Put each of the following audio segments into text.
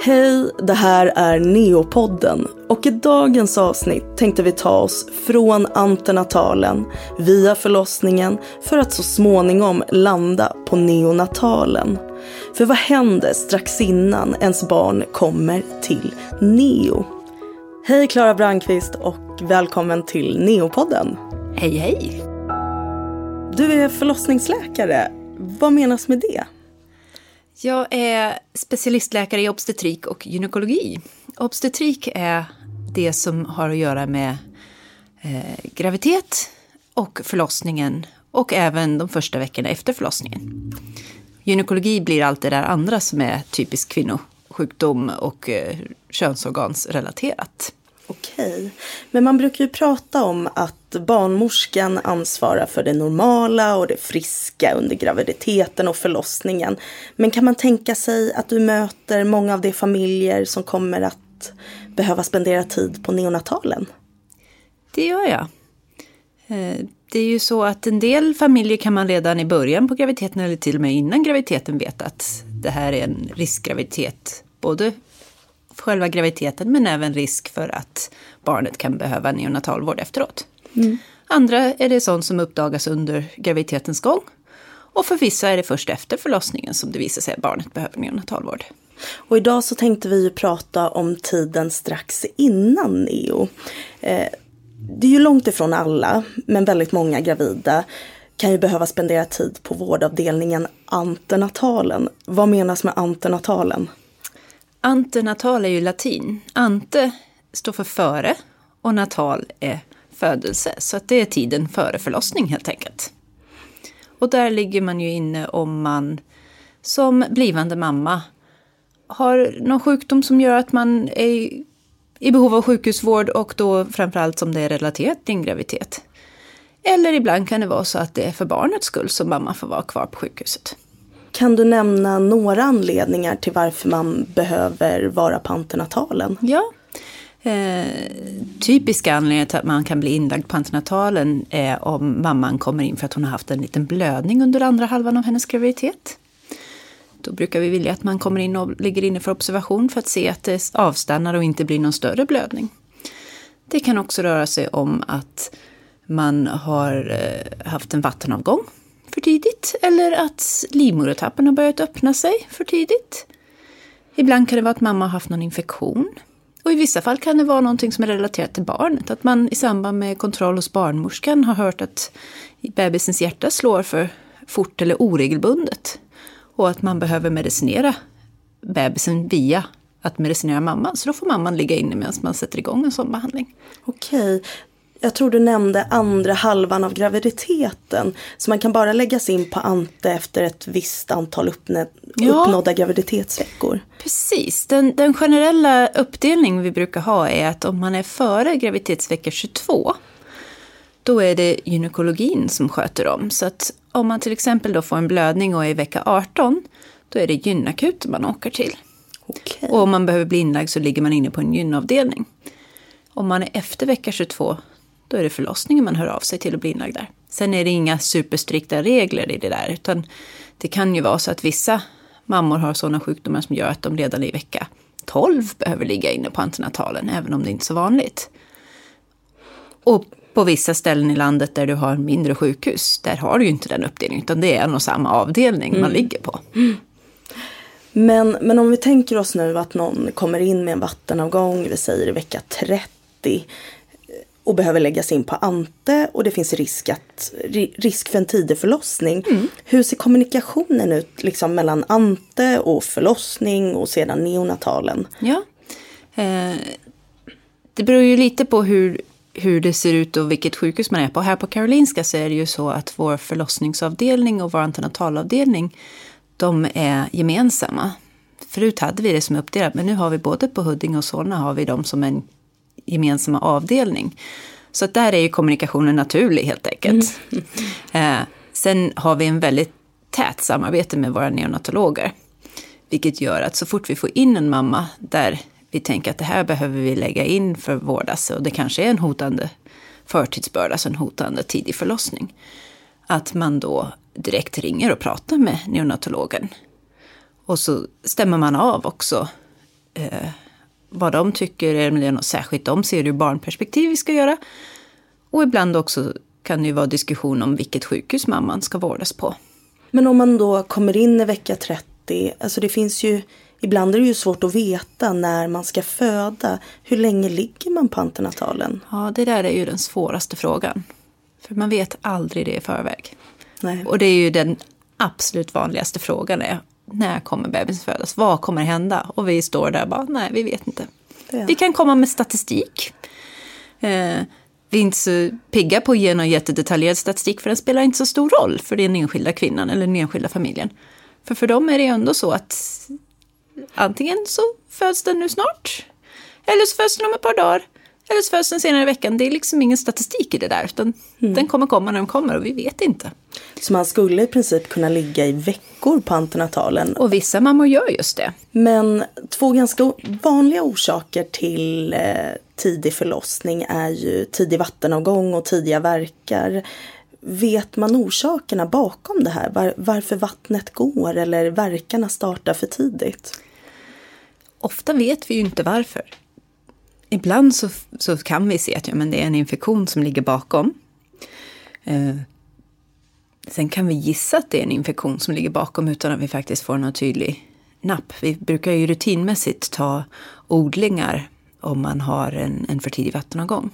Hej, det här är Neopodden och i dagens avsnitt tänkte vi ta oss från antenatalen via förlossningen för att så småningom landa på neonatalen. För vad händer strax innan ens barn kommer till neo? Hej Klara Brandqvist och välkommen till Neopodden. Hej hej! Du är förlossningsläkare. Vad menas med det? Jag är specialistläkare i obstetrik och gynekologi. Obstetrik är det som har att göra med eh, graviditet och förlossningen och även de första veckorna efter förlossningen. Gynekologi blir allt det där andra som är typisk kvinnosjukdom och eh, könsorgansrelaterat. Okej, men man brukar ju prata om att barnmorskan ansvarar för det normala och det friska under graviditeten och förlossningen. Men kan man tänka sig att du möter många av de familjer som kommer att behöva spendera tid på neonatalen? Det gör jag. Eh, det är ju så att en del familjer kan man redan i början på graviditeten eller till och med innan graviditeten veta att det här är en riskgraviditet. Både själva graviditeten men även risk för att barnet kan behöva neonatalvård efteråt. Mm. Andra är det sånt som uppdagas under graviditetens gång. Och för vissa är det först efter förlossningen som det visar sig att barnet behöver neonatalvård. Och idag så tänkte vi ju prata om tiden strax innan neo. Eh, det är ju långt ifrån alla, men väldigt många gravida kan ju behöva spendera tid på vårdavdelningen antenatalen. Vad menas med antenatalen? Antenatal är ju latin. Ante står för före och natal är födelse. Så att det är tiden före förlossning helt enkelt. Och där ligger man ju inne om man som blivande mamma har någon sjukdom som gör att man är i behov av sjukhusvård och då framförallt som det är relaterat till en graviditet. Eller ibland kan det vara så att det är för barnets skull som mamma får vara kvar på sjukhuset. Kan du nämna några anledningar till varför man behöver vara på antenatalen? Ja. Eh, typiska anledningar till att man kan bli inlagd på antenatalen är om mamman kommer in för att hon har haft en liten blödning under andra halvan av hennes graviditet. Då brukar vi vilja att man kommer in och ligger inne för observation för att se att det avstannar och inte blir någon större blödning. Det kan också röra sig om att man har eh, haft en vattenavgång för tidigt eller att livmodertappen har börjat öppna sig för tidigt. Ibland kan det vara att mamma har haft någon infektion. Och i vissa fall kan det vara någonting som är relaterat till barnet. Att man i samband med kontroll hos barnmorskan har hört att bebisens hjärta slår för fort eller oregelbundet. Och att man behöver medicinera bebisen via att medicinera mamman. Så då får mamman ligga inne medan man sätter igång en sån behandling. Okej, jag tror du nämnde andra halvan av graviditeten. Så man kan bara läggas in på Ante efter ett visst antal uppnå ja. uppnådda graviditetsveckor. Precis, den, den, generella uppdelning vi brukar ha är att om man är före graviditetsvecka 22 då är det gynekologin som sköter om. Så att om man till exempel då får en blödning och är i vecka 18 då är det gynakuten man åker till. Okay. Och om man behöver bli inlagd så ligger man inne på en gynavdelning. Om man är efter vecka 22 då är det förlossningen man hör av sig till att bli inlagd där. Sen är det inga superstrikta regler i det där, utan det kan ju vara så att vissa mammor har sådana sjukdomar som gör att de redan i vecka 12 behöver ligga inne på antenatalen, även om det inte är så vanligt. Och på vissa ställen i landet där du har mindre sjukhus, där har du ju inte den uppdelningen, utan det är en och samma avdelning mm. man ligger på. Men, men om vi tänker oss nu att någon kommer in med en vattenavgång, vi säger i vecka 30, och behöver läggas in på Ante och det finns risk, att, risk för en tidig förlossning. Mm. Hur ser kommunikationen ut liksom, mellan Ante och förlossning och sedan neonatalen? Ja, eh, det beror ju lite på hur, hur det ser ut och vilket sjukhus man är på. Här på Karolinska så är det ju så att vår förlossningsavdelning och vår antenatalavdelning de är gemensamma. Förut hade vi det som uppdelat men nu har vi både på Huddinge och Solna har vi dem som en gemensamma avdelning. Så att där är ju kommunikationen naturlig helt enkelt. Mm. Eh, sen har vi en väldigt tät samarbete med våra neonatologer. Vilket gör att så fort vi får in en mamma där vi tänker att det här behöver vi lägga in för vårdas och det kanske är en hotande förtidsbörda, alltså en hotande tidig förlossning. Att man då direkt ringer och pratar med neonatologen. Och så stämmer man av också eh, vad de tycker, är det något särskilt de ser ur barnperspektiv vi ska göra. Och ibland också kan det ju vara diskussion om vilket sjukhus mamman ska vårdas på. Men om man då kommer in i vecka 30, alltså det finns ju Ibland är det ju svårt att veta när man ska föda. Hur länge ligger man på antenatalen? Ja, det där är ju den svåraste frågan. För man vet aldrig det i förväg. Nej. Och det är ju den absolut vanligaste frågan är när kommer bebisen födas? Vad kommer hända? Och vi står där och bara, nej, vi vet inte. Vi kan komma med statistik. Eh, vi är inte så pigga på att ge någon jättedetaljerad statistik för den spelar inte så stor roll för den enskilda kvinnan eller den enskilda familjen. För för dem är det ändå så att antingen så föds den nu snart, eller så föds den om ett par dagar, eller så föds den senare i veckan. Det är liksom ingen statistik i det där, utan mm. den kommer komma när den kommer och vi vet inte. Så man skulle i princip kunna ligga i veckor på antenatalen? Och vissa mammor gör just det. Men två ganska vanliga orsaker till eh, tidig förlossning är ju tidig vattenavgång och tidiga verkar. Vet man orsakerna bakom det här? Var, varför vattnet går eller verkarna startar för tidigt? Ofta vet vi ju inte varför. Ibland så, så kan vi se att ja, men det är en infektion som ligger bakom. Eh, sen kan vi gissa att det är en infektion som ligger bakom utan att vi faktiskt får någon tydlig napp. Vi brukar ju rutinmässigt ta odlingar om man har en, en för tidig vattenavgång.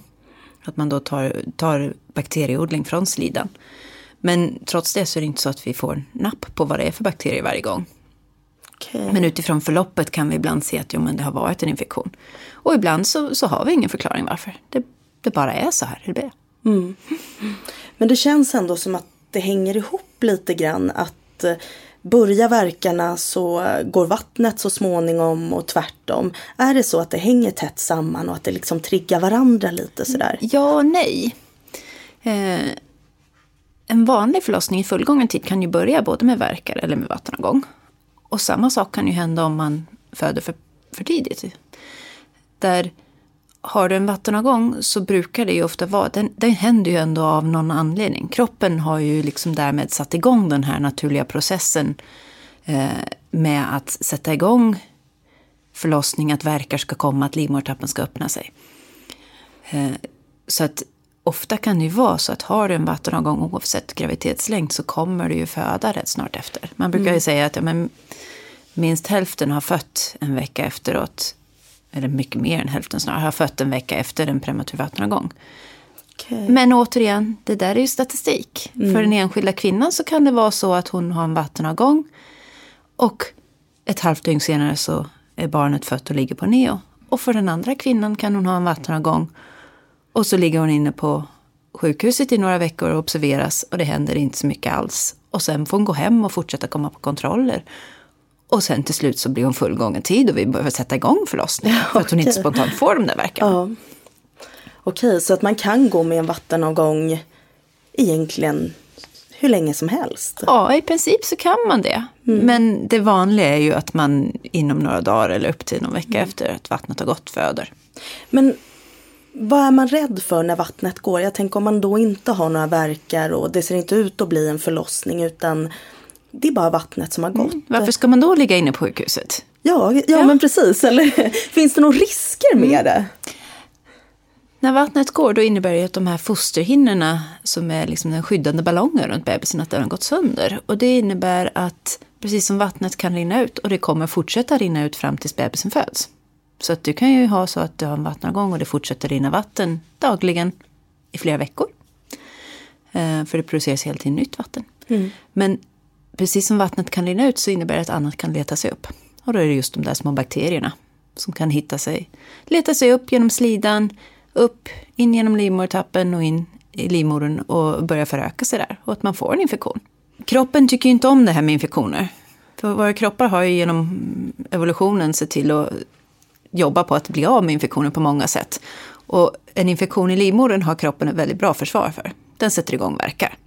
Att man då tar, tar bakterieodling från slidan. Men trots det så är det inte så att vi får napp på vad det är för bakterier varje gång. Okay. Men utifrån förloppet kan vi ibland se att jo, men det har varit en infektion. Och ibland så, så har vi ingen förklaring varför. Det, det bara är så här. Det mm. Men det känns ändå som att det hänger ihop lite grann. Att eh, börjar verkarna så går vattnet så småningom och tvärtom. Är det så att det hänger tätt samman och att det liksom triggar varandra lite sådär? Ja och nej. Eh, en vanlig förlossning i fullgången tid kan ju börja både med verkar eller med vattenavgång. Och samma sak kan ju hända om man föder för, för tidigt. Där har du en vattenavgång så brukar det ju ofta vara, den, den händer ju ändå av någon anledning. Kroppen har ju liksom därmed satt igång den här naturliga processen eh, med att sätta igång förlossning, att verkar ska komma, att livmodertappen ska öppna sig. Eh, så att ofta kan det ju vara så att har du en vattenavgång oavsett graviditetslängd så kommer du ju föda rätt snart efter. Man brukar ju mm. säga att ja, men, minst hälften har fött en vecka efteråt eller mycket mer än hälften snarare, har fött en vecka efter en prematur vattenavgång. Okay. Men återigen, det där är ju statistik. Mm. För den enskilda kvinnan så kan det vara så att hon har en vattenavgång och ett halvt dygn senare så är barnet fött och ligger på neo. Och för den andra kvinnan kan hon ha en vattenavgång och så ligger hon inne på sjukhuset i några veckor och observeras och det händer inte så mycket alls. Och sen får hon gå hem och fortsätta komma på kontroller. Och sen till slut så blir hon fullgången tid och vi behöver sätta igång förlossningen. Ja, för att hon inte spontant får de där verkarna. Ja. Okej, så att man kan gå med en vattenavgång egentligen hur länge som helst? Ja, i princip så kan man det. Mm. Men det vanliga är ju att man inom några dagar eller upp till någon vecka mm. efter att vattnet har gått föder. Men vad är man rädd för när vattnet går? Jag tänker om man då inte har några verkar och det ser inte ut att bli en förlossning utan det är bara vattnet som har gått. Mm. Varför ska man då ligga inne på sjukhuset? Ja, ja, ja. men precis. Eller finns det några risker med mm. det? När vattnet går då innebär det att de här fosterhinnorna som är liksom den skyddande ballongen runt bebisen, att den har gått sönder. Och det innebär att precis som vattnet kan rinna ut och det kommer fortsätta rinna ut fram tills bebisen föds. Så att du kan ju ha så att du har en vattenavgång och det fortsätter rinna vatten dagligen i flera veckor. Eh, för det produceras hela tiden nytt vatten. Mm. Men precis som vattnet kan rinna ut så innebär det att annat kan leta sig upp. Och då är det just de där små bakterierna som kan hitta sig, leta sig upp genom slidan, upp, in genom livmodertappen och in i livmodern och börja föröka sig där. Och att man får en infektion. Kroppen tycker ju inte om det här med infektioner. För våra kroppar har ju genom evolutionen sett till att jobba på att bli av med infektioner på många sätt. Och en infektion i livmodern har kroppen ett väldigt bra försvar för. Den sätter igång verkar.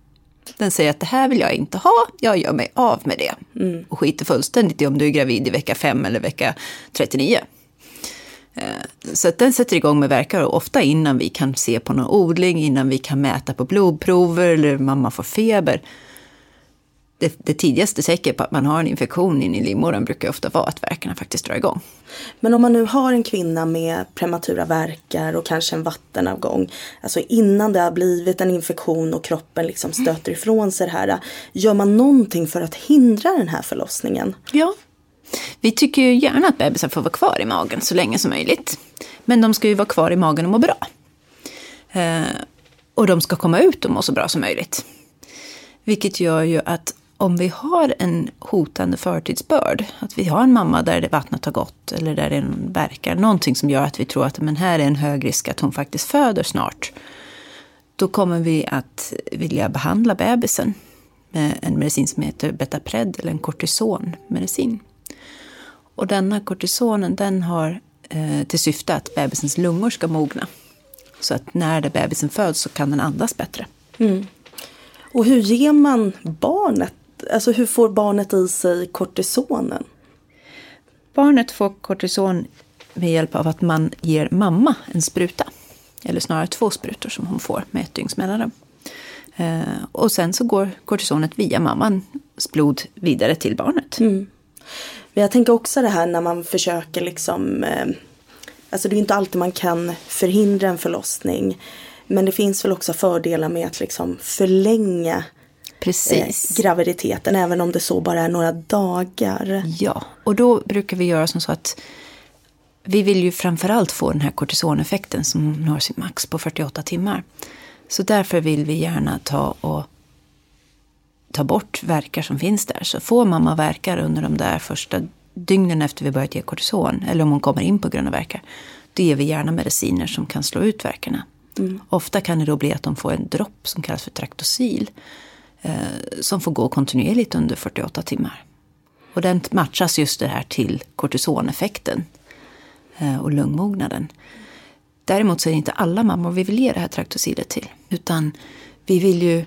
Den säger att det här vill jag inte ha, jag gör mig av med det. Mm. Och skiter fullständigt i om du är gravid i vecka 5 eller vecka 39. Eh, så att den sätter igång med verkar och ofta innan vi kan se på någon odling, innan vi kan mäta på blodprover eller mamma får feber. Det, det tidigaste tecknet på att man har en infektion in i livmodern brukar ofta vara att verkarna faktiskt drar igång. Men om man nu har en kvinna med prematura verkar och kanske en vattenavgång, alltså innan det har blivit en infektion och kroppen liksom stöter ifrån sig det här, gör man någonting för att hindra den här förlossningen? Ja, vi tycker ju gärna att bebisar får vara kvar i magen så länge som möjligt. Men de ska ju vara kvar i magen och må bra. Eh, och de ska komma ut och må så bra som möjligt. Vilket gör ju att om vi har en hotande förtidsbörd, att vi har en mamma där det vattnet har gått eller där det verkar, någonting som gör att vi tror att men här är en hög risk att hon faktiskt föder snart. Då kommer vi att vilja behandla bebisen med en medicin som heter Betapred eller en kortisonmedicin. Och denna kortisonen den har eh, till syfte att bebisens lungor ska mogna. Så att när det bebisen föds så kan den andas bättre. Mm. Och hur ger man barnet, alltså hur får barnet i sig kortisonen? Barnet får kortison med hjälp av att man ger mamma en spruta. Eller snarare två sprutor som hon får med ett dygns mellanrum. Eh, och sen så går kortisonet via mammans blod vidare till barnet. Mm. Men jag tänker också det här när man försöker liksom eh, Alltså det är inte alltid man kan förhindra en förlossning. Men det finns väl också fördelar med att liksom förlänga Precis. Eh, graviditeten även om det så bara är några dagar. Ja, och då brukar vi göra som så att vi vill ju framförallt få den här kortisoneffekten som når sin max på 48 timmar. Så därför vill vi gärna ta och ta bort verkar som finns där. Så får mamma verkar under de där första dygnen efter vi börjat ge kortison, eller om hon kommer in på grund av verkar, då ger vi gärna mediciner som kan slå ut verkarna. Mm. Ofta kan det då bli att de får en dropp som kallas för Traktosil, Eh, som får gå kontinuerligt under 48 timmar. Och den matchas just det här till kortisoneffekten eh, och lungmognaden. Däremot så är det inte alla mammor vi vill ge det här traktosidet till, utan vi vill ju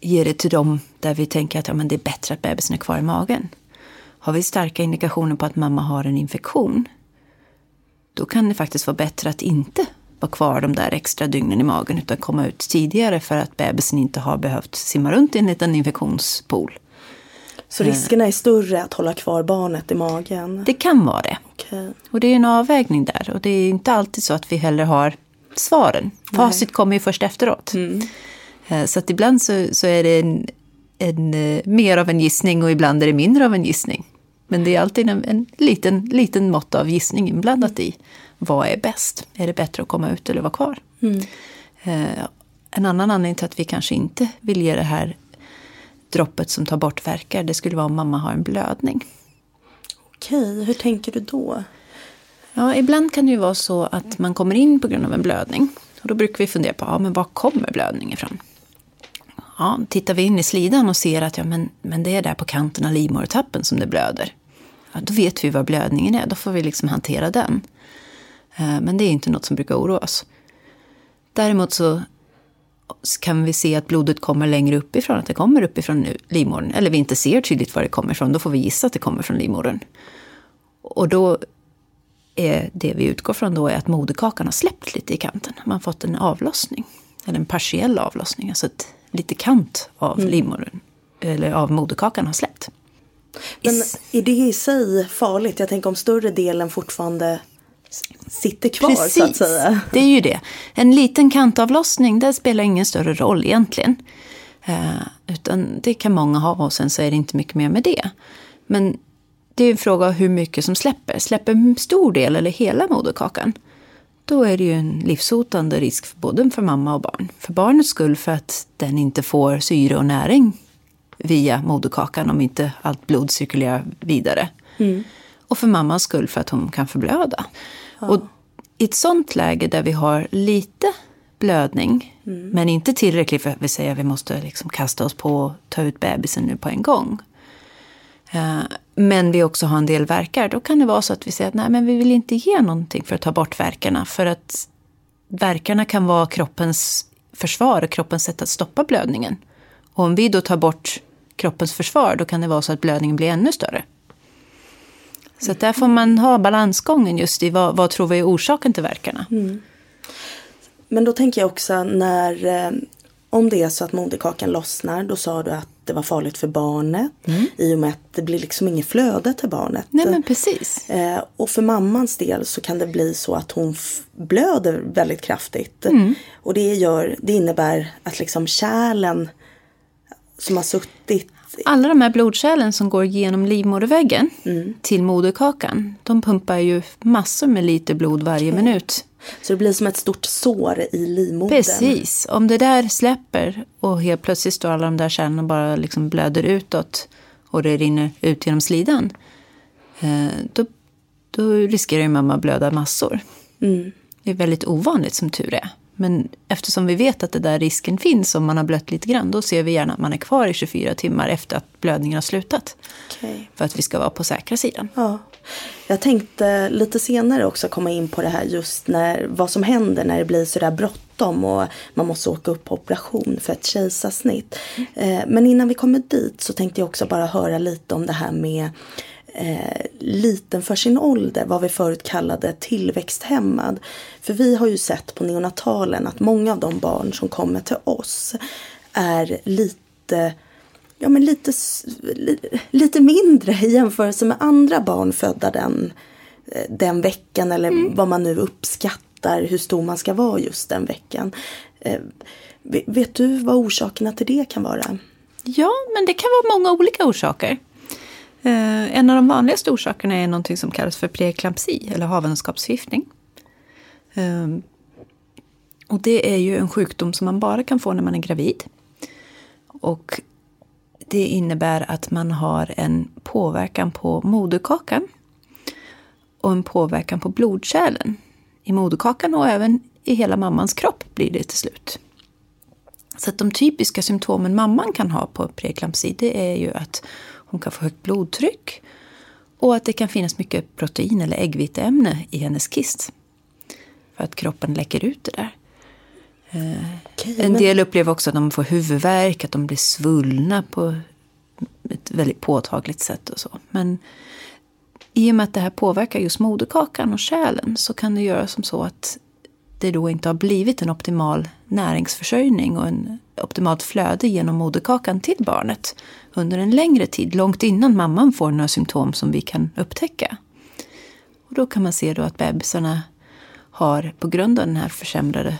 ge det till dem där vi tänker att ja, men det är bättre att bebisen är kvar i magen. Har vi starka indikationer på att mamma har en infektion, då kan det faktiskt vara bättre att inte vara kvar de där extra dygnen i magen utan komma ut tidigare för att bebisen inte har behövt simma runt i en liten infektionspool. Så riskerna är större att hålla kvar barnet i magen? Det kan vara det. Okay. Och det är en avvägning där. Och det är inte alltid så att vi heller har svaren. Facit kommer ju först efteråt. Mm. Eh, så att ibland så, så är det en, en, eh, mer av en gissning och ibland är det mindre av en gissning. Men det är alltid en, en liten, liten mått av gissning inblandat i. Vad är bäst? Är det bättre att komma ut eller vara kvar? Mm. Eh, en annan anledning till att vi kanske inte vill ge det här droppet som tar bort verkar, det skulle vara om mamma har en blödning. Okej, hur tänker du då? Ja, ibland kan det ju vara så att man kommer in på grund av en blödning. Och då brukar vi fundera på, ja men var kommer blödningen ifrån? Ja, tittar vi in i slidan och ser att ja, men, men det är där på kanten av livmodertappen som det blöder. Ja, då vet vi vad blödningen är, då får vi liksom hantera den. Eh, men det är inte något som brukar oroa oss. Däremot så kan vi se att blodet kommer längre uppifrån, att det kommer uppifrån livmodern. Eller vi inte ser tydligt var det kommer ifrån, då får vi gissa att det kommer från livmodern. Och då är det vi utgår från då är att moderkakan har släppt lite i kanten. Man har fått en avlossning, eller en partiell avlossning, alltså ett lite kant av mm. livmodern, eller av moderkakan har släppt. Men är det i sig farligt? Jag tänker om större delen fortfarande sitter kvar Precis, så att säga. det är ju det. En liten kantavlossning, det spelar ingen större roll egentligen. Uh, utan det kan många ha och sen så är det inte mycket mer med det. Men det är en fråga om hur mycket som släpper. Släpper en stor del eller hela moderkakan, då är det ju en livshotande risk för både för mamma och barn. För barnets skull för att den inte får syre och näring via moderkakan om inte allt blod cirkulerar vidare. Mm. Och för mammans skull för att hon kan förblöda. Ja. Och i ett sånt läge där vi har lite blödning, mm. men inte tillräckligt för att vi säger att vi måste liksom kasta oss på och ta ut bebisen nu på en gång. Uh, men vi också har en del verkar, då kan det vara så att vi säger att nej, men vi vill inte ge någonting för att ta bort verkarna. För att verkarna kan vara kroppens försvar och kroppens sätt att stoppa blödningen. Och om vi då tar bort kroppens försvar, då kan det vara så att blödningen blir ännu större. Så där får man ha balansgången just i vad, vad tror vi är orsaken till verkarna. Mm. Men då tänker jag också när, eh, om det är så att moderkakan lossnar, då sa du att inte vara farligt för barnet. I och med att det blir liksom inget flöde till barnet. Nej men precis. Eh, och för mammans del så kan det bli så att hon blöder väldigt kraftigt. Mm. Och det, gör, det innebär att liksom kärlen som har suttit Alla de här blodkärlen som går genom livmoderväggen till moderkakan, de pumpar ju massor med liter blod varje minut. Så det blir som ett stort sår i livmodern. Precis. Om det där släpper och helt plötsligt står alla de där kärlen och bara liksom blöder utåt och det rinner ut genom slidan, eh, då, då riskerar ju mamma att blöda massor. Det är väldigt ovanligt som tur är. Men eftersom vi vet att det där risken finns om man har blött lite grann, då ser vi gärna att man är kvar i 24 timmar efter att blödningen har slutat. Okej. För att vi ska vara på säkra sidan. Ja. Jag tänkte lite senare också komma in på det här just när, vad som händer när det blir sådär bråttom och man måste åka upp på operation för ett kejsarsnitt. Eh, men innan vi kommer dit så tänkte jag också bara höra lite om det här med eh, liten för sin ålder, vad vi förut kallade tillväxthämmad. För vi har ju sett på neonatalen att många av de barn som kommer till oss är lite ja, men lite, lite mindre i jämförelse med andra barn födda den, eh, den veckan eller vad man nu uppskattar hur stor man ska vara just den veckan. Eh, ve- Vet du vad orsakerna till det kan vara? Ja, men det kan vara många olika orsaker. Eh, en av de vanligaste orsakerna är någonting som kallas för preeklampsi eller havandeskapsförgiftning. Eh, och det är ju en sjukdom som man bara kan få när man är gravid. Och det innebär att man har en påverkan på moderkakan och en påverkan på blodkärlen i moderkakan och även i hela mammans kropp blir det till slut. Så att de typiska symptomen mamman kan ha på preeklampsi det är ju att hon kan få högt blodtryck och att det kan finnas mycket protein eller äggviteämne i hennes kist. För att kroppen läcker ut det där. Okej, En men- del upplever också att de får huvudvärk, att de blir svullna på ett väldigt påtagligt sätt och så. Men i och med att det här påverkar just moderkakan och kärlen så kan det göra som så att det då inte har blivit en optimal näringsförsörjning och en optimalt flöde genom moderkakan till barnet under en längre tid, långt innan mamman får några symptom som vi kan upptäcka. Och då kan man se då att bebisarna har, på grund av den här försämrade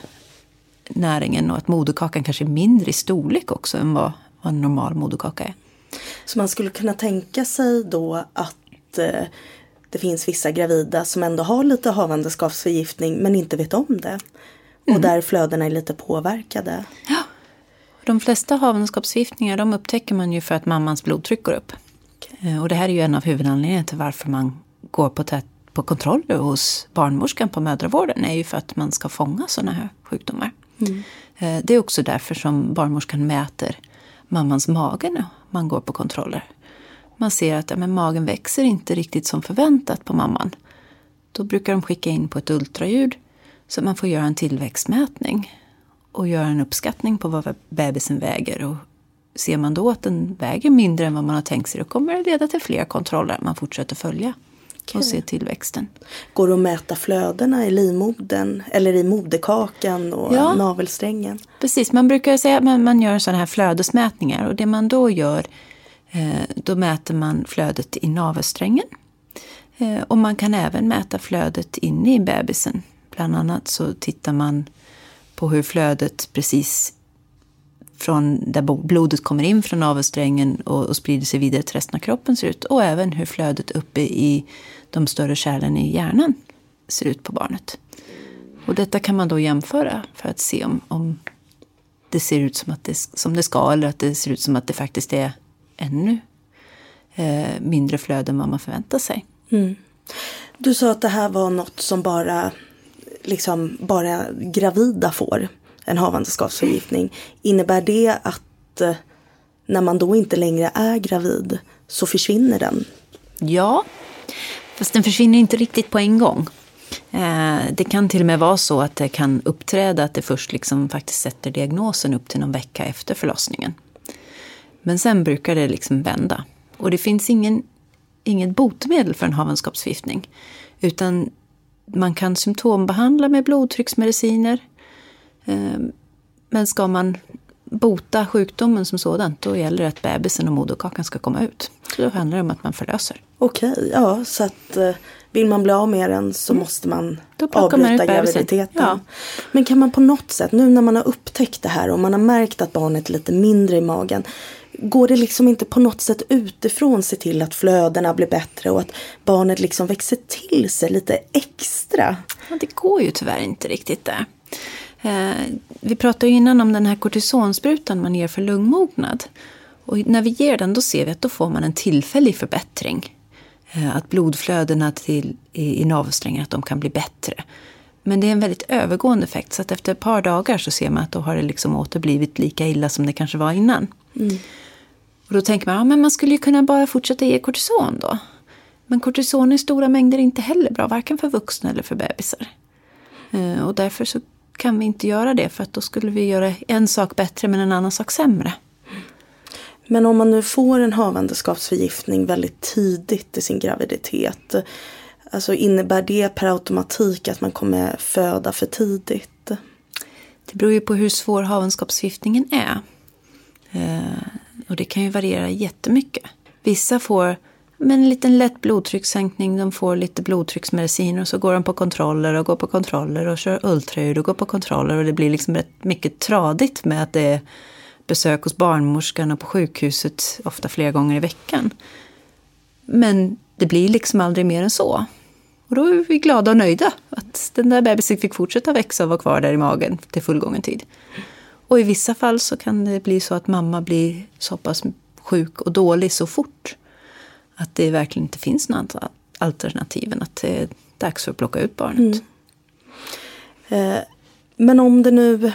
näringen och att moderkakan kanske är mindre i storlek också än vad, vad en normal moderkaka är. Så man skulle kunna tänka sig då att eh, det finns vissa gravida som ändå har lite havandeskapsförgiftning men inte vet om det. Och där flödena är lite påverkade. De flesta havandeskapsförgiftningar de upptäcker man ju för att mammans blodtryck går upp. Eh, Och det här är ju en av huvudanledningarna till varför man går på, tät, på kontroller hos barnmorskan på mödravården. är ju för att man ska fånga sådana här sjukdomar. Eh, Det är också därför som barnmorskan mäter mammans mage när man går på kontroller. Man ser att ja, men magen växer inte riktigt som förväntat på mamman. Då brukar de skicka in på ett ultraljud så man får göra en tillväxtmätning och göra en uppskattning på vad bebisen väger. Och ser man då att den väger mindre än vad man har tänkt sig, då kommer det leda till fler kontroller. Man fortsätter följa och se tillväxten. Går det att mäta flödena i livmodern eller i moderkakan och Ja. navelsträngen? Precis, man brukar säga att man, man gör sådana här flödesmätningar. Och det man då gör, eh, då mäter man flödet i navelsträngen. Eh, och man kan även mäta flödet inne i bebisen. Bland annat så tittar man på hur flödet precis från där blodet kommer in från navelsträngen och, och sprider sig vidare till resten av kroppen ser ut. Och även hur flödet uppe i de större kärlen i hjärnan ser ut på barnet. Och detta kan man då jämföra för att se om, om det ser ut som, att det, som det ska eller att det ser ut som att det faktiskt är ännu eh, mindre flöde än vad man förväntar sig. Mm. Du sa att det här var något som bara, liksom, bara gravida får. En havandeskapsförgiftning. Innebär det att eh, när man då inte längre är gravid så försvinner den? Ja, fast den försvinner inte riktigt på en gång. Eh, det kan till och med vara så att det kan uppträda att det först liksom faktiskt sätter diagnosen upp till någon vecka efter förlossningen. Men sen brukar det liksom vända. Och det finns ingen, inget botemedel för en havandeskapsförgiftning. Utan man kan symptombehandla med blodtrycksmediciner. Eh, Men ska man bota sjukdomen som sådant, då gäller det att bebisen och moderkakan ska komma ut. Så då handlar det om att man förlöser. Okej, ja så att eh, vill man bli av med den så Mm. måste man avbryta graviditeten. Ja. Men kan man på något sätt, nu när man har upptäckt det här och man har märkt att barnet är lite mindre i magen. Går det liksom inte på något sätt utifrån se till att flödena blir bättre och att barnet liksom växer till sig lite extra? Ja, det går ju tyvärr inte riktigt där. Eh, vi pratade ju innan om den här kortisonsprutan man ger för lungmognad. Och när vi ger den då ser vi att då får man en tillfällig förbättring. Eh, att blodflödena till, i, i navelsträngen att de kan bli bättre. Men det är en väldigt övergående effekt så att efter ett par dagar så ser man att då har det liksom återblivit lika illa som det kanske var innan. Och då tänker man, ja men man skulle ju kunna bara fortsätta ge kortison då. Men kortison i stora mängder är inte heller bra, varken för vuxna eller för bebisar. Eh, Och därför så kan vi inte göra det, för att då skulle vi göra en sak bättre men en annan sak sämre. Men om man nu får en havandeskapsförgiftning väldigt tidigt i sin graviditet. Alltså innebär det per automatik att man kommer föda för tidigt? Det beror ju på hur svår havandeskapsförgiftningen är. Och det kan ju variera jättemycket. Vissa får men en liten lätt blodtryckssänkning, de får lite blodtrycksmediciner och så går de på kontroller och går på kontroller och kör ultraljud och går på kontroller och det blir liksom rätt mycket tradigt med att det är besök hos barnmorskan och på sjukhuset ofta flera gånger i veckan. Men det blir liksom aldrig mer än så. Och då är vi glada och nöjda att den där bebisen fick fortsätta växa och vara kvar där i magen till fullgången tid. Och i vissa fall så kan det bli så att mamma blir så pass sjuk och dålig så fort att det verkligen inte finns något alternativ än att det är dags för att plocka ut barnet. Eh, Men om det nu...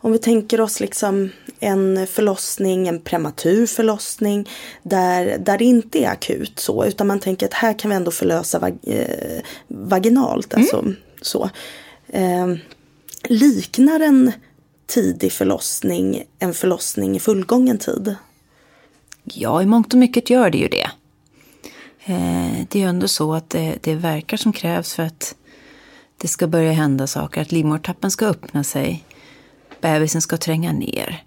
Om vi tänker oss liksom en förlossning, en prematur förlossning där, där det inte är akut så utan man tänker att här kan vi ändå förlösa vag, eh, vaginalt. Alltså, så. Eh, liknar en tidig förlossning en förlossning i fullgången tid? Ja, i mångt och mycket gör det ju det. Eh, Det är ju ändå så att det, det verkar som krävs för att det ska börja hända saker. Att livmodertappen ska öppna sig. Bebisen ska tränga ner.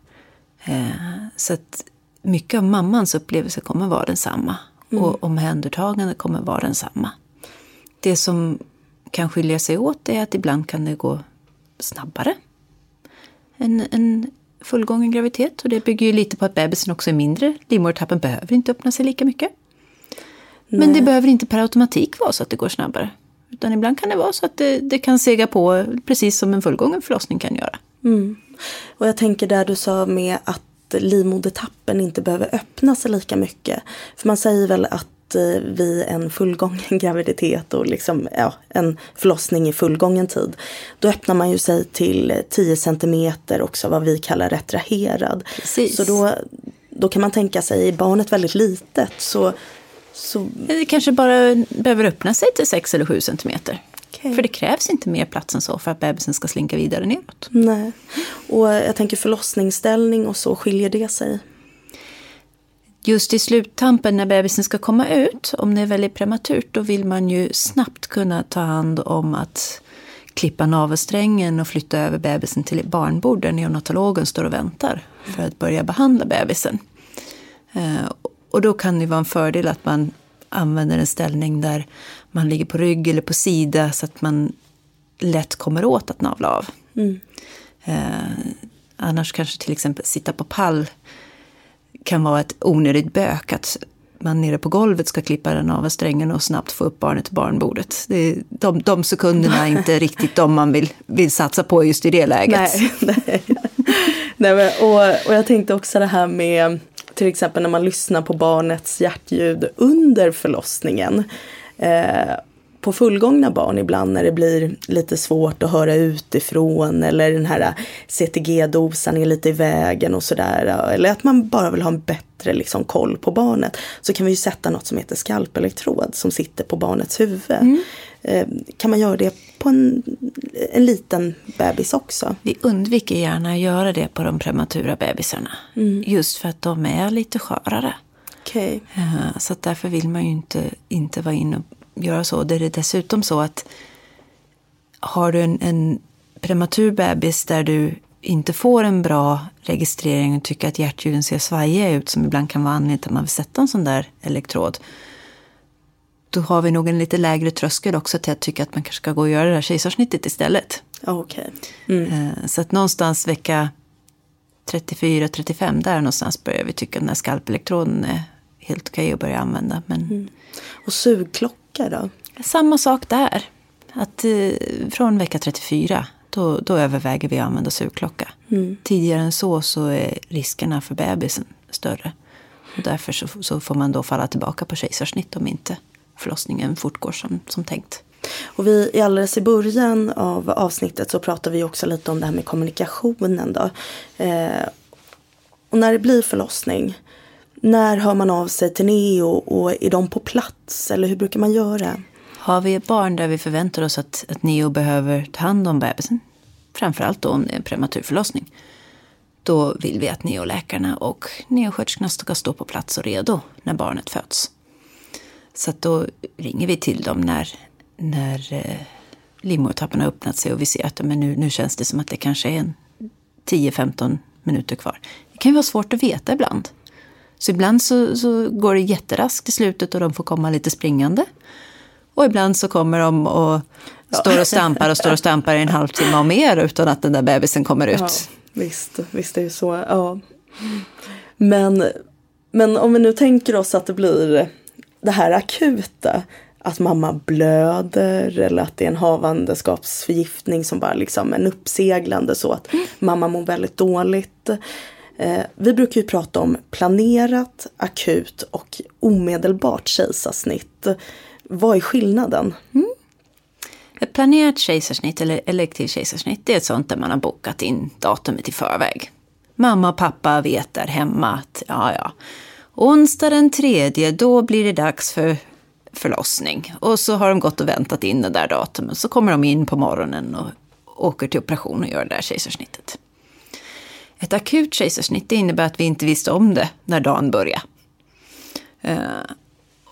Eh, Så att mycket av mammans upplevelse kommer vara densamma. Och omhändertagandet kommer vara densamma. Det som kan skilja sig åt är att ibland kan det gå snabbare en, en fullgången graviditet. Och det bygger ju lite på att bebisen också är mindre. Livmodertappen behöver inte öppna sig lika mycket. Men det behöver inte per automatik vara så att det går snabbare. Utan ibland kan det vara så att det, det kan sega på precis som en fullgången förlossning kan göra. Och jag tänker där du sa med att livmodertappen inte behöver öppna sig lika mycket. För man säger väl att eh, vid en fullgången graviditet och liksom, ja, en förlossning i fullgången tid. Då öppnar man ju sig till 10 centimeter också vad vi kallar retraherad. Precis. Så då, då kan man tänka sig, är barnet väldigt litet så, så Det kanske bara behöver öppna sig till 6 eller 7 centimeter. För det krävs inte mer plats än så för att bebisen ska slinka vidare neråt. nej. Och jag tänker förlossningsställning och så, skiljer det sig? Just i sluttampen när bebisen ska komma ut, om det är väldigt prematurt, då vill man ju snabbt kunna ta hand om att klippa navelsträngen och flytta över bebisen till ett barnbord där neonatologen står och väntar för att börja behandla bebisen. Eh, Och då kan det vara en fördel att man använder en ställning där man ligger på rygg eller på sida så att man lätt kommer åt att navla av. Eh, annars kanske till exempel sitta på pall kan vara ett onödigt bök att man nere på golvet ska klippa den av strängen och snabbt få upp barnet till barnbordet. Det är, de, de sekunderna är inte riktigt de man vill, vill satsa på just i det läget. Nej, nej. nej men, och, och jag tänkte också det här med till exempel när man lyssnar på barnets hjärtljud under förlossningen. Eh, på fullgångna barn ibland när det blir lite svårt att höra utifrån eller den här CTG-dosan är lite i vägen och sådär. Eller att man bara vill ha en bättre liksom, koll på barnet. Så kan vi ju sätta något som heter skalpelektrod som sitter på barnets huvud. Eh, kan man göra det på en, en liten bebis också? Vi undviker gärna att göra det på de prematura bebisarna. Just för att de är lite skörare. Okej. Eh, Så därför vill man ju inte, inte vara in och göra så. Det är dessutom så att har du en, en prematur bebis där du inte får en bra registrering och tycker att hjärtljuden ser svajiga ut, som ibland kan vara anledningen till att man vill sätta en sån där elektrod, då har vi nog en lite lägre tröskel också till att tycka att man kanske ska gå och göra det där kejsarsnittet istället. Okay. Mm. Eh, så att någonstans vecka 34-35, där någonstans börjar vi tycka att den här skalpelektroden är helt okej okay att börja använda. Men... Mm. Och sugklocka då? Samma sak där. Att eh, från vecka 34, då, då överväger vi att använda sugklocka. Mm. Tidigare än så så är riskerna för bebisen större. Och därför så, så får man då falla tillbaka på kejsarsnitt om inte förlossningen fortgår som, som tänkt. Och vi alldeles i början av avsnittet så pratar vi också lite om det här med kommunikationen. Då. Eh, och när det blir förlossning, när hör man av sig till Neo och är de på plats eller hur brukar man göra? Har vi ett barn där vi förväntar oss att, att Neo behöver ta hand om bebisen, framförallt då om det är en prematur förlossning, då vill vi att neoläkarna och neosköterskorna ska stå på plats och redo när barnet föds. Så att då ringer vi till dem när, när eh, livmodertappen har öppnat sig och vi ser att men nu, nu känns det som att det kanske är 10-15 minuter kvar. Det kan ju vara svårt att veta ibland. Så ibland så, så går det jätteraskt i slutet och de får komma lite springande. Och ibland så kommer de och står och stampar och står och stampar i en halvtimme och mer utan att den där bebisen kommer ut. Ja, visst, visst är det så. Ja. Men, men om vi nu tänker oss att det blir det här akuta, att mamma blöder eller att det är en havandeskapsförgiftning som bara liksom en uppseglande så att mm. mamma mår väldigt dåligt. Eh, vi brukar ju prata om planerat, akut och omedelbart kejsarsnitt. Vad är skillnaden? Mm. Ett planerat kejsarsnitt eller elektiv kejsarsnitt det är ett sånt där man har bokat in datumet i förväg. Mamma och pappa vet där hemma att ja, ja, onsdag den tredje, då blir det dags för förlossning. Och så har de gått och väntat in det där datumet. Så kommer de in på morgonen och åker till operation och gör det där kejsarsnittet. Ett akut kejsarsnitt innebär att vi inte visste om det när dagen började. Eh,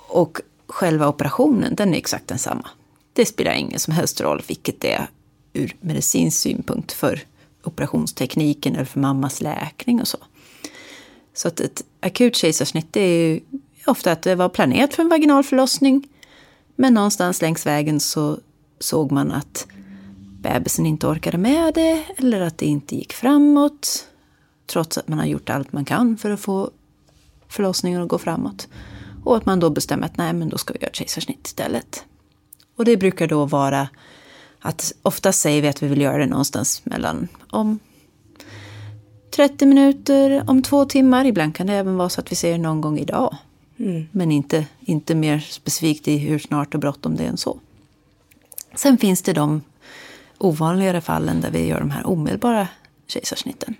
och själva operationen, den är exakt densamma. Det spelar ingen som helst roll vilket det är ur medicinsk synpunkt för operationstekniken eller för mammas läkning och så. Så att ett akut kejsarsnitt är ju ofta att det var planerat för en vaginal förlossning. Men någonstans längs vägen så såg man att bebisen inte orkade med det eller att det inte gick framåt. Trots att man har gjort allt man kan för att få förlossningen att gå framåt. Och att man då bestämmer att nej, men då ska vi göra ett kejsarsnitt istället. Och det brukar då vara att ofta säger vi att vi vill göra det någonstans mellan om 30 minuter, om två timmar. Ibland kan det även vara så att vi ser det någon gång idag. Mm. Men inte, inte mer specifikt i hur snart och bråttom det är än så. Sen finns det de ovanligare fallen där vi gör de här omedelbara kejsarsnitten.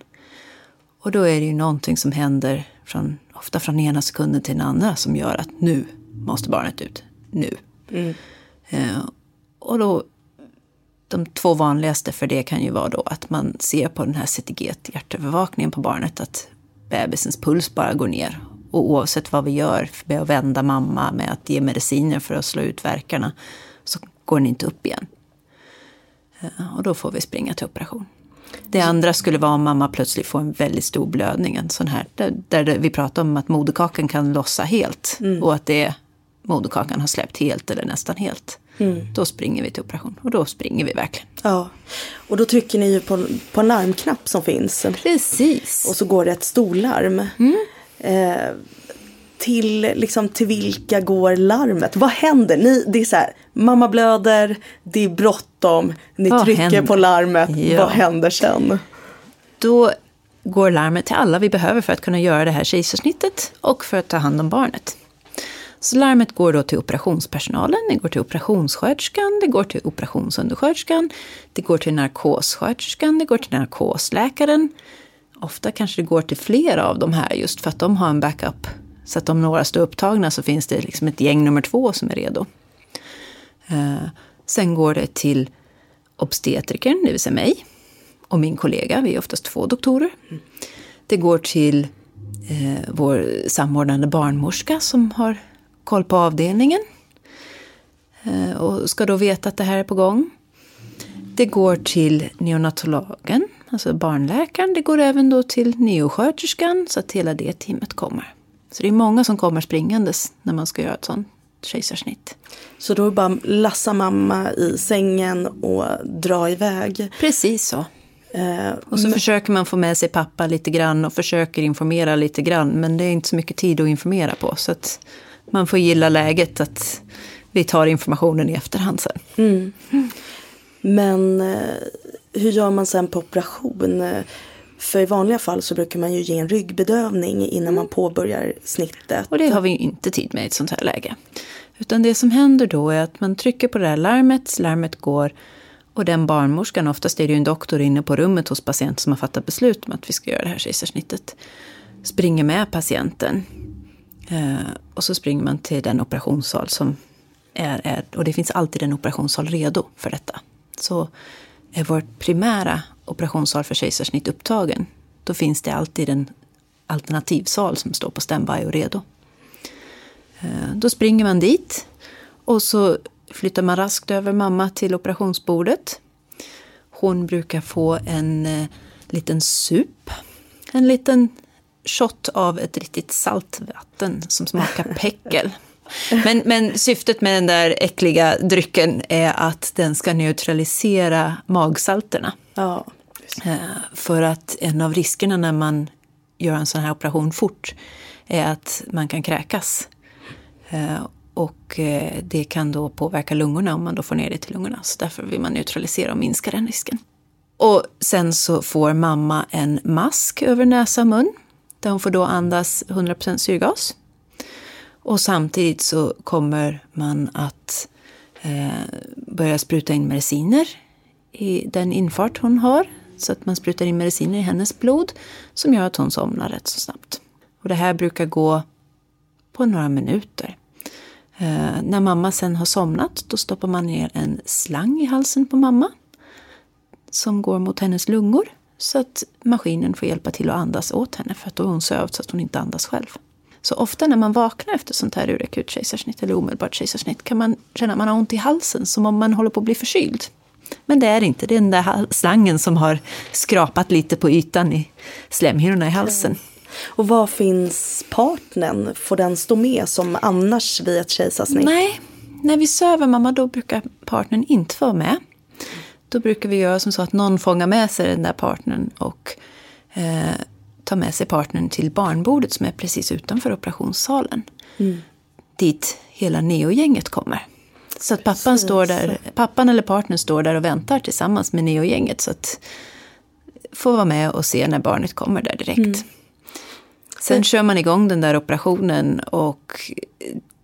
Och då är det ju någonting som händer från, ofta från ena sekunden till den andra som gör att nu måste barnet ut. Nu. Mm. Eh, och då, de två vanligaste för det kan ju vara då att man ser på den här CTG, hjärtövervakningen på barnet, att bebisens puls bara går ner. Och oavsett vad vi gör med att vända mamma, med att ge mediciner för att slå ut verkarna, så går den inte upp igen. Eh, och då får vi springa till operation. Det andra skulle vara om mamma plötsligt får en väldigt stor blödning. En sån här, där, där vi pratar om att moderkakan kan lossa helt. Mm. Och att det, moderkakan har släppt helt eller nästan helt. Mm. Då springer vi till operation. Och då springer vi verkligen. Ja. Och då trycker ni ju på, på en larmknapp som finns. Precis. Och så går det ett storlarm. Mm. Eh, till, liksom, till vilka går larmet? Vad händer? Ni, det är så här, mamma blöder, det är bråttom, ni Vad trycker händer? på larmet. Ja. Vad händer sen? Då går larmet till alla vi behöver för att kunna göra det här kejsarsnittet och för att ta hand om barnet. Så larmet går då till operationspersonalen, det går till operationssköterskan, det går till operationsundersköterskan, det går till narkossköterskan, det går till narkosläkaren. Ofta kanske det går till flera av de här just för att de har en backup så att om några står upptagna så finns det liksom ett gäng nummer två som är redo. Eh, sen går det till obstetrikern, det vill säga mig, och min kollega. Vi är oftast två doktorer. Det går till eh, vår samordnande barnmorska som har koll på avdelningen eh, och ska då veta att det här är på gång. Det går till neonatologen, alltså barnläkaren. Det går även då till neosköterskan så att hela det teamet kommer. Så det är många som kommer springandes när man ska göra ett sånt kejsarsnitt. Så då är det bara lassa mamma i sängen och dra iväg. Precis så. Eh, och så men... försöker man få med sig pappa lite grann och försöker informera lite grann. Men det är inte så mycket tid att informera på. Så att man får gilla läget att vi tar informationen i efterhand sen. Mm. Men eh, hur gör man sen på operation? För i vanliga fall så brukar man ju ge en ryggbedövning innan mm. man påbörjar snittet. Och det har vi ju inte tid med i ett sånt här läge. Utan det som händer då är att man trycker på det här larmet, larmet går och den barnmorskan, oftast är det ju en doktor inne på rummet hos patienten som har fattat beslut om att vi ska göra det här kejsarsnittet, springer med patienten. Eh, och så springer man till den operationssal som är, är, och det finns alltid en operationssal redo för detta. Så är vår primära operationssal för kejsarsnitt upptagen, då finns det alltid en alternativsal som står på standby och redo. Eh, då springer man dit och så flyttar man raskt över mamma till operationsbordet. Hon brukar få en eh, liten sup, en liten shot av ett riktigt saltvatten som smakar päckel. Men, men syftet med den där äckliga drycken är att den ska neutralisera magsalterna. Ja. Precis. för att en av riskerna när man gör en sån här operation fort är att man kan kräkas. Eh, och eh, det kan då påverka lungorna om man då får ner det till lungorna. Så därför vill man neutralisera och minska den risken. Och sen så får mamma en mask över näsa och mun. Där hon får då andas 100% syrgas. Och samtidigt så kommer man att eh, börja spruta in mediciner i den infart hon har. Så att man sprutar in mediciner i hennes blod som gör att hon somnar rätt så snabbt. Och det här brukar gå på några minuter. Eh, när mamma sen har somnat då stoppar man ner en slang i halsen på mamma som går mot hennes lungor så att maskinen får hjälpa till att andas åt henne för att då är hon sövd så att hon inte andas själv. Så ofta när man vaknar efter sånt här urakut kejsarsnitt eller omedelbart kejsarsnitt kan man känna att man har ont i halsen som om man håller på att bli förkyld. Men det är inte, det är den där slangen som har skrapat lite på ytan i slemhinnorna i halsen. Och var finns partnern? Får den stå med som annars vid ett kejsarsnitt? Nej, när vi söver mamma då brukar partnern inte vara med. Då brukar vi göra som så att någon fångar med sig den där partnern och eh, tar med sig partnern till barnbordet som är precis utanför operationssalen. Mm. Dit hela neogänget kommer. Så att pappan, står där, pappan eller partnern står där och väntar tillsammans med neogänget. Så att få vara med och se när barnet kommer där direkt. Mm. Sen kör man igång den där operationen och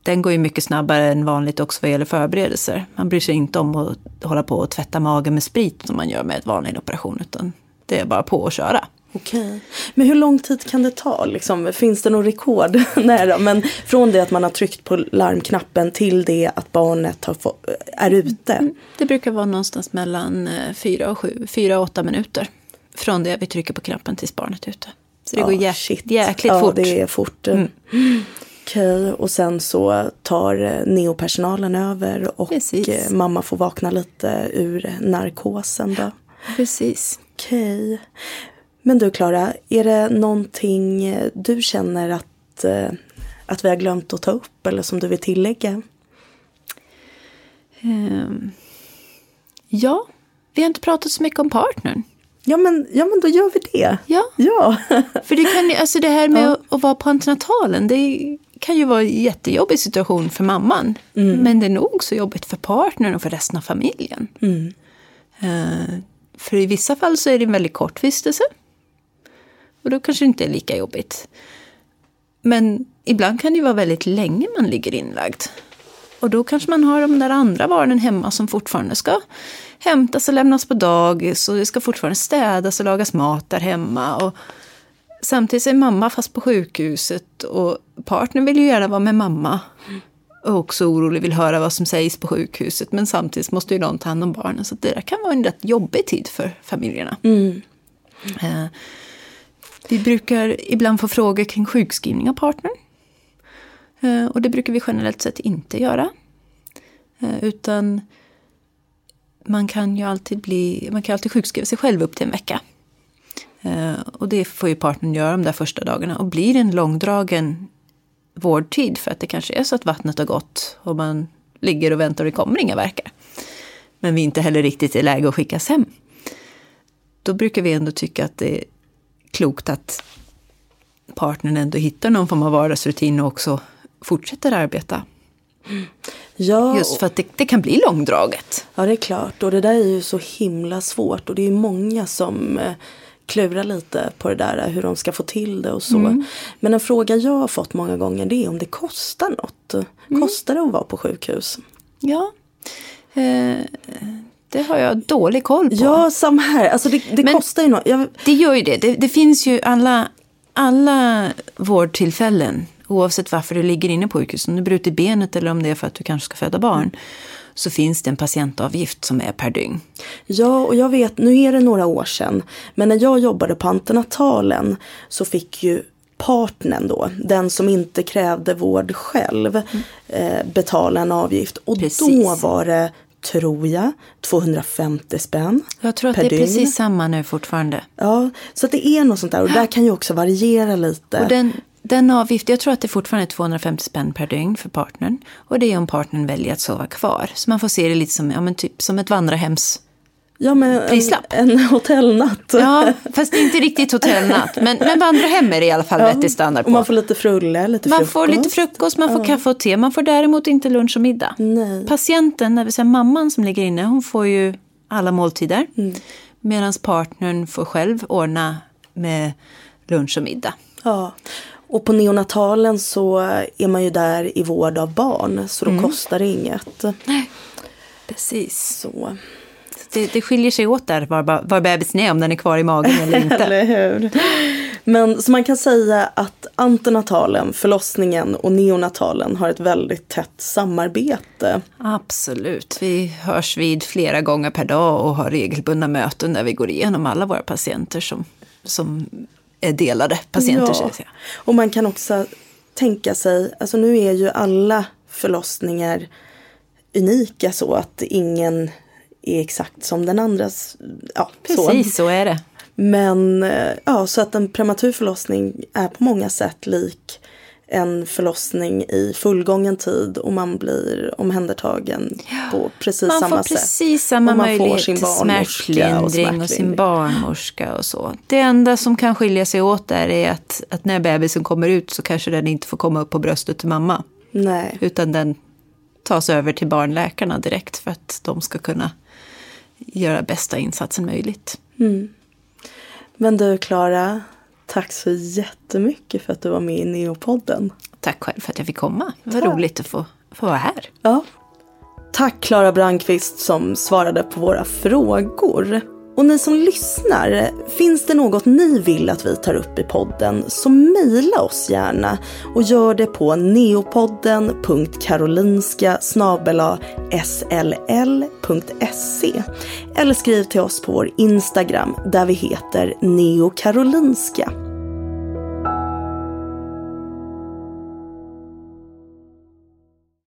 den går ju mycket snabbare än vanligt också vad gäller förberedelser. Man bryr sig inte om att hålla på och tvätta magen med sprit som man gör med ett vanlig operation, utan det är bara på att köra. Okej. Men hur lång tid kan det ta? Liksom? Finns det någon rekord? Nej då, men från det att man har tryckt på larmknappen till det att barnet har få, är ute? Mm, det brukar vara någonstans mellan eh, fyra och, sju, fyra och åtta minuter. Från det vi trycker på knappen tills barnet är ute. Så det ja, går jä shit. jäkligt ja, fort. Ja, det är fort. Mm. Okej, och sen så tar eh, neopersonalen över och Precis. Eh, mamma får vakna lite ur narkosen då. Precis. Okej. Men du Klara, är det någonting eh, du känner att, att vi har glömt att ta upp eller som du vill tillägga? Um, ja, vi har inte pratat så mycket om partnern. Ja men, ja, men då gör vi det. Ja. ja. För det, kan, alltså det här med ja. att, att, vara på antenatalen, det kan ju vara en jättejobbig situation för mamman. Mm. Men det är nog så jobbigt för partnern och för resten av familjen. Mm. Uh, för i vissa fall så är det en väldigt kort vistelse. Och då kanske det inte är lika jobbigt. Men ibland kan det ju vara väldigt länge man ligger inlagd. Och då kanske man har de där andra barnen hemma som fortfarande ska hämtas och lämnas på dagis och det ska fortfarande städas och lagas mat där hemma. Och samtidigt är mamma fast på sjukhuset och partnern vill ju gärna vara med mamma. Och också orolig, vill höra vad som sägs på sjukhuset. Men samtidigt måste ju någon ta hand om barnen. Så det där kan vara en rätt jobbig tid för familjerna. Mm. Vi brukar ibland få frågor kring sjukskrivning av partnern. Eh, och det brukar vi generellt sett inte göra. Eh, utan man kan ju alltid bli, man kan alltid sjukskriva sig själv upp till en vecka. Eh, och det får ju partnern göra de där första dagarna. Och blir det en långdragen vårdtid för att det kanske är så att vattnet har gått och man ligger och väntar och det kommer inga verkar. Men vi är inte heller riktigt i läge att skickas hem. Då brukar vi ändå tycka att det är klokt att partnern ändå hittar någon form av vardagsrutin och också fortsätter arbeta. Ja, Just för att det, det, kan bli långdraget. Ja, det är klart. Och det där är ju så himla svårt. Och det är många som eh, klurar lite på det där, hur de ska få till det och så. Mm. Men en fråga jag har fått många gånger det är om det kostar något. Mm. Kostar det att vara på sjukhus? Ja, eh, det har jag dålig koll på. Ja, samma här. Alltså det, det kostar ju något. Jag... Det gör ju det. det. det. finns ju alla, alla vårdtillfällen, oavsett varför du ligger inne på sjukhus, om du brutit benet eller om det är för att du kanske ska föda barn. Så finns det en patientavgift som är per dygn. Ja, och jag vet, nu är det några år sedan, men när jag jobbade på antenatalen så fick ju partnern då, den som inte krävde vård själv, mm. eh, betala en avgift. Och precis. då var det, tror jag, 250 spänn Jag tror att det är dygn. precis samma nu fortfarande. Ja, så det är något sånt där och där kan ju också variera lite. Och den, den avgift, jag tror att det fortfarande är 250 spänn per dygn för partnern. Och det är om partnern väljer att sova kvar. Så man får se det lite som, ja, men typ, som ett vandrarhems Ja, men prislapp. En, en hotellnatt. Ja, fast inte riktigt hotellnatt. Men, men vandrarhem är i alla fall ja, vettig standard på. Och man får lite frulle, lite frukost. Man får lite frukost, man får ja. kaffe och te. Man får däremot inte lunch och middag. Nej. Patienten, det vill säga mamman som ligger inne, hon får ju alla måltider. Mm. Medan partnern får själv ordna med lunch och middag. Ja, och på neonatalen så är man ju där i vård av barn så då mm. kostar det inget. Nej, precis. Så. Det, det skiljer sig åt där var, var bebisen är, om den är kvar i magen eller inte. eller hur. Men så man kan säga att antenatalen, förlossningen och neonatalen har ett väldigt tätt samarbete. Absolut. Vi hörs vid flera gånger per dag och har regelbundna möten där vi går igenom alla våra patienter som, som är delade patienter. Ja. Och man kan också tänka sig, alltså nu är ju alla förlossningar unika så att ingen är exakt som den andras. Ja, Precis, så. så är det. Men ja, så att en prematur förlossning är på många sätt lik en förlossning i fullgången tid och man blir omhändertagen på precis man samma sätt. Man får precis samma möjlighet till smärtlindring och, och, sin barnmorska och så. Det enda som kan skilja sig åt där är att, att när bebisen kommer ut så kanske den inte får komma upp på bröstet till mamma. Nej. Utan den tas över till barnläkarna direkt för att de ska kunna göra bästa insatsen möjligt. Mm. Men du Klara, Tack så jättemycket för att du var med i Neopodden. Tack själv för att jag fick komma. Det var Tack. roligt att få, få vara här. Ja. Tack Klara Brandqvist som svarade på våra frågor. Och ni som lyssnar, finns det något ni vill att vi tar upp i podden så mejla oss gärna och gör det på neopodden.karolinska sll.se eller skriv till oss på vår Instagram där vi heter neokarolinska.